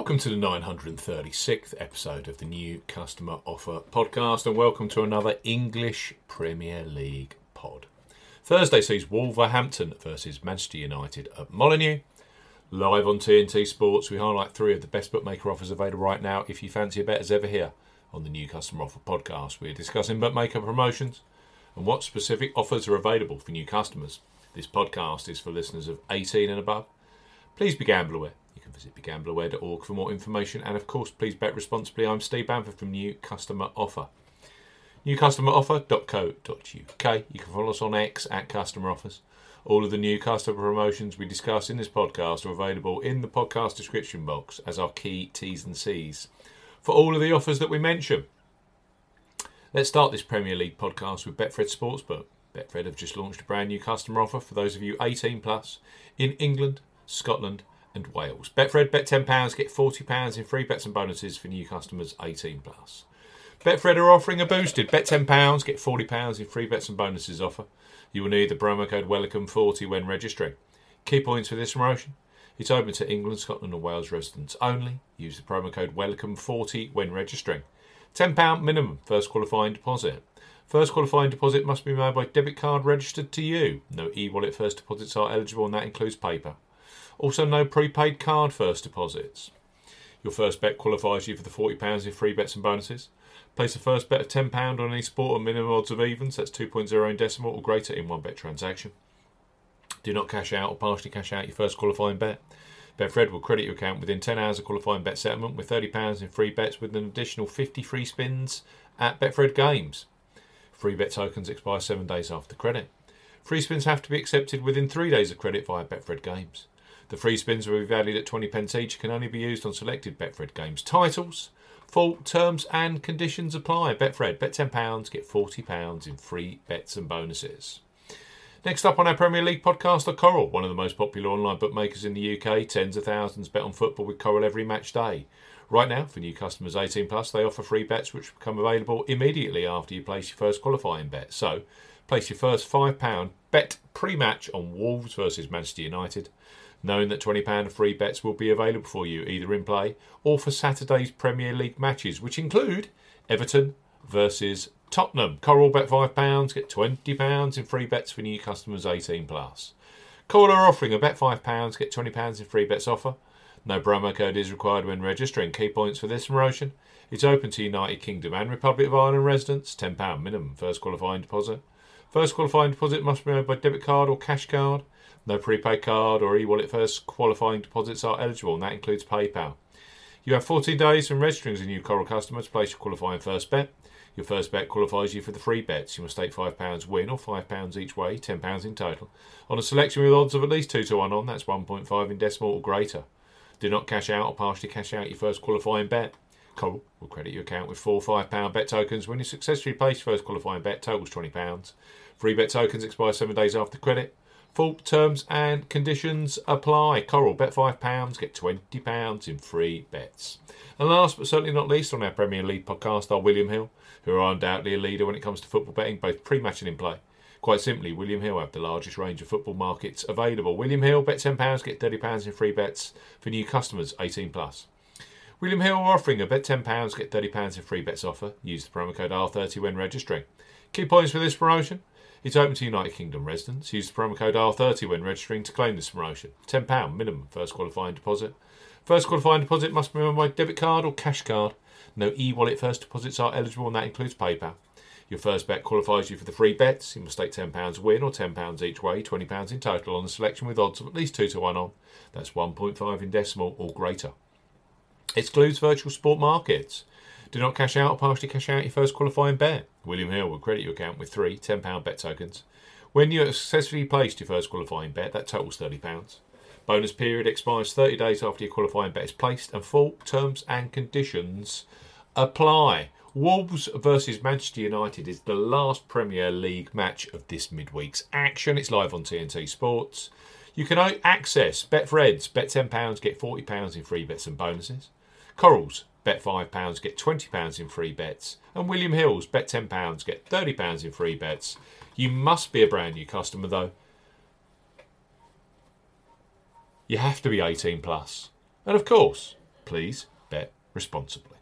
Welcome to the 936th episode of the New Customer Offer podcast, and welcome to another English Premier League pod. Thursday sees Wolverhampton versus Manchester United at Molineux. Live on TNT Sports, we highlight three of the best bookmaker offers available right now. If you fancy a bet as ever here on the New Customer Offer podcast, we're discussing bookmaker promotions and what specific offers are available for new customers. This podcast is for listeners of 18 and above. Please be gamble aware. You can visit begambleaware.org for more information, and of course, please bet responsibly. I'm Steve Bamford from New Customer Offer. NewCustomerOffer.co.uk. You can follow us on X at Customer Offers. All of the new customer promotions we discuss in this podcast are available in the podcast description box as our key T's and C's for all of the offers that we mention. Let's start this Premier League podcast with Betfred Sportsbook. Betfred have just launched a brand new customer offer for those of you 18 plus in England, Scotland, and Wales. Betfred bet £10, get £40 in free bets and bonuses for new customers 18 plus. Betfred are offering a boosted bet £10, get £40 in free bets and bonuses offer. You will need the promo code WELCOME40 when registering. Key points for this promotion. It's open to England, Scotland, and Wales residents only. Use the promo code WELCOME40 when registering. £10 minimum first qualifying deposit. First qualifying deposit must be made by debit card registered to you. No e wallet first deposits are eligible, and that includes PayPal. Also, no prepaid card first deposits. Your first bet qualifies you for the £40 in free bets and bonuses. Place a first bet of £10 on any sport or minimum odds of evens, that's 2.0 in decimal or greater in one bet transaction. Do not cash out or partially cash out your first qualifying bet. Betfred will credit your account within 10 hours of qualifying bet settlement with £30 in free bets with an additional 50 free spins at Betfred Games. Free bet tokens expire seven days after credit. Free spins have to be accepted within three days of credit via Betfred Games. The free spins will be valued at 20 pence each, and can only be used on selected Betfred Games titles. Full terms and conditions apply. Betfred, bet £10, get £40 in free bets and bonuses. Next up on our Premier League podcast are Coral, one of the most popular online bookmakers in the UK. Tens of thousands bet on football with Coral every match day. Right now, for new customers 18 plus, they offer free bets which become available immediately after you place your first qualifying bet. So, place your first £5 bet pre match on Wolves versus Manchester United knowing that £20 of free bets will be available for you either in play or for Saturday's Premier League matches, which include Everton versus Tottenham. Coral bet £5, get £20 in free bets for new customers 18 plus. Coral are offering a bet £5, get £20 in free bets offer. No promo code is required when registering. Key points for this promotion. It's open to United Kingdom and Republic of Ireland residents. £10 minimum first qualifying deposit. First qualifying deposit must be made by debit card or cash card. No prepaid card or e-wallet first qualifying deposits are eligible, and that includes PayPal. You have 14 days from registering as a new Coral customer to place your qualifying first bet. Your first bet qualifies you for the free bets. You must stake £5 win or £5 each way, £10 in total, on a selection with odds of at least 2 to 1 on, that's 1.5 in decimal or greater. Do not cash out or partially cash out your first qualifying bet. Coral will credit your account with four £5 bet tokens when you successfully place your first qualifying bet, totals £20. Free bet tokens expire seven days after credit. Full terms and conditions apply. Coral, bet £5, get £20 in free bets. And last but certainly not least on our Premier League podcast are William Hill, who are undoubtedly a leader when it comes to football betting, both pre match and in play. Quite simply, William Hill have the largest range of football markets available. William Hill, bet £10, get £30 in free bets for new customers 18 plus. William Hill are offering a bet £10, get £30 in free bets offer. Use the promo code R30 when registering. Key points for this promotion it's open to United Kingdom residents. Use the promo code R30 when registering to claim this promotion. £10 minimum first qualifying deposit. First qualifying deposit must be made by debit card or cash card. No e wallet first deposits are eligible, and that includes PayPal. Your first bet qualifies you for the free bets. You must stake £10 win or £10 each way, £20 in total on a selection with odds of at least 2 to 1 on. That's 1.5 in decimal or greater. Excludes virtual sport markets. Do not cash out or partially cash out your first qualifying bet. William Hill will credit your account with three £10 bet tokens. When you have successfully placed your first qualifying bet, that totals £30. Bonus period expires 30 days after your qualifying bet is placed, and full terms and conditions apply. Wolves versus Manchester United is the last Premier League match of this midweek's action. It's live on TNT Sports. You can access Betfred's, bet £10, get £40 in free bets and bonuses. Corals, bet £5, get £20 in free bets. And William Hills, bet £10, get £30 in free bets. You must be a brand new customer though. You have to be 18 plus. And of course, Please bet responsibly.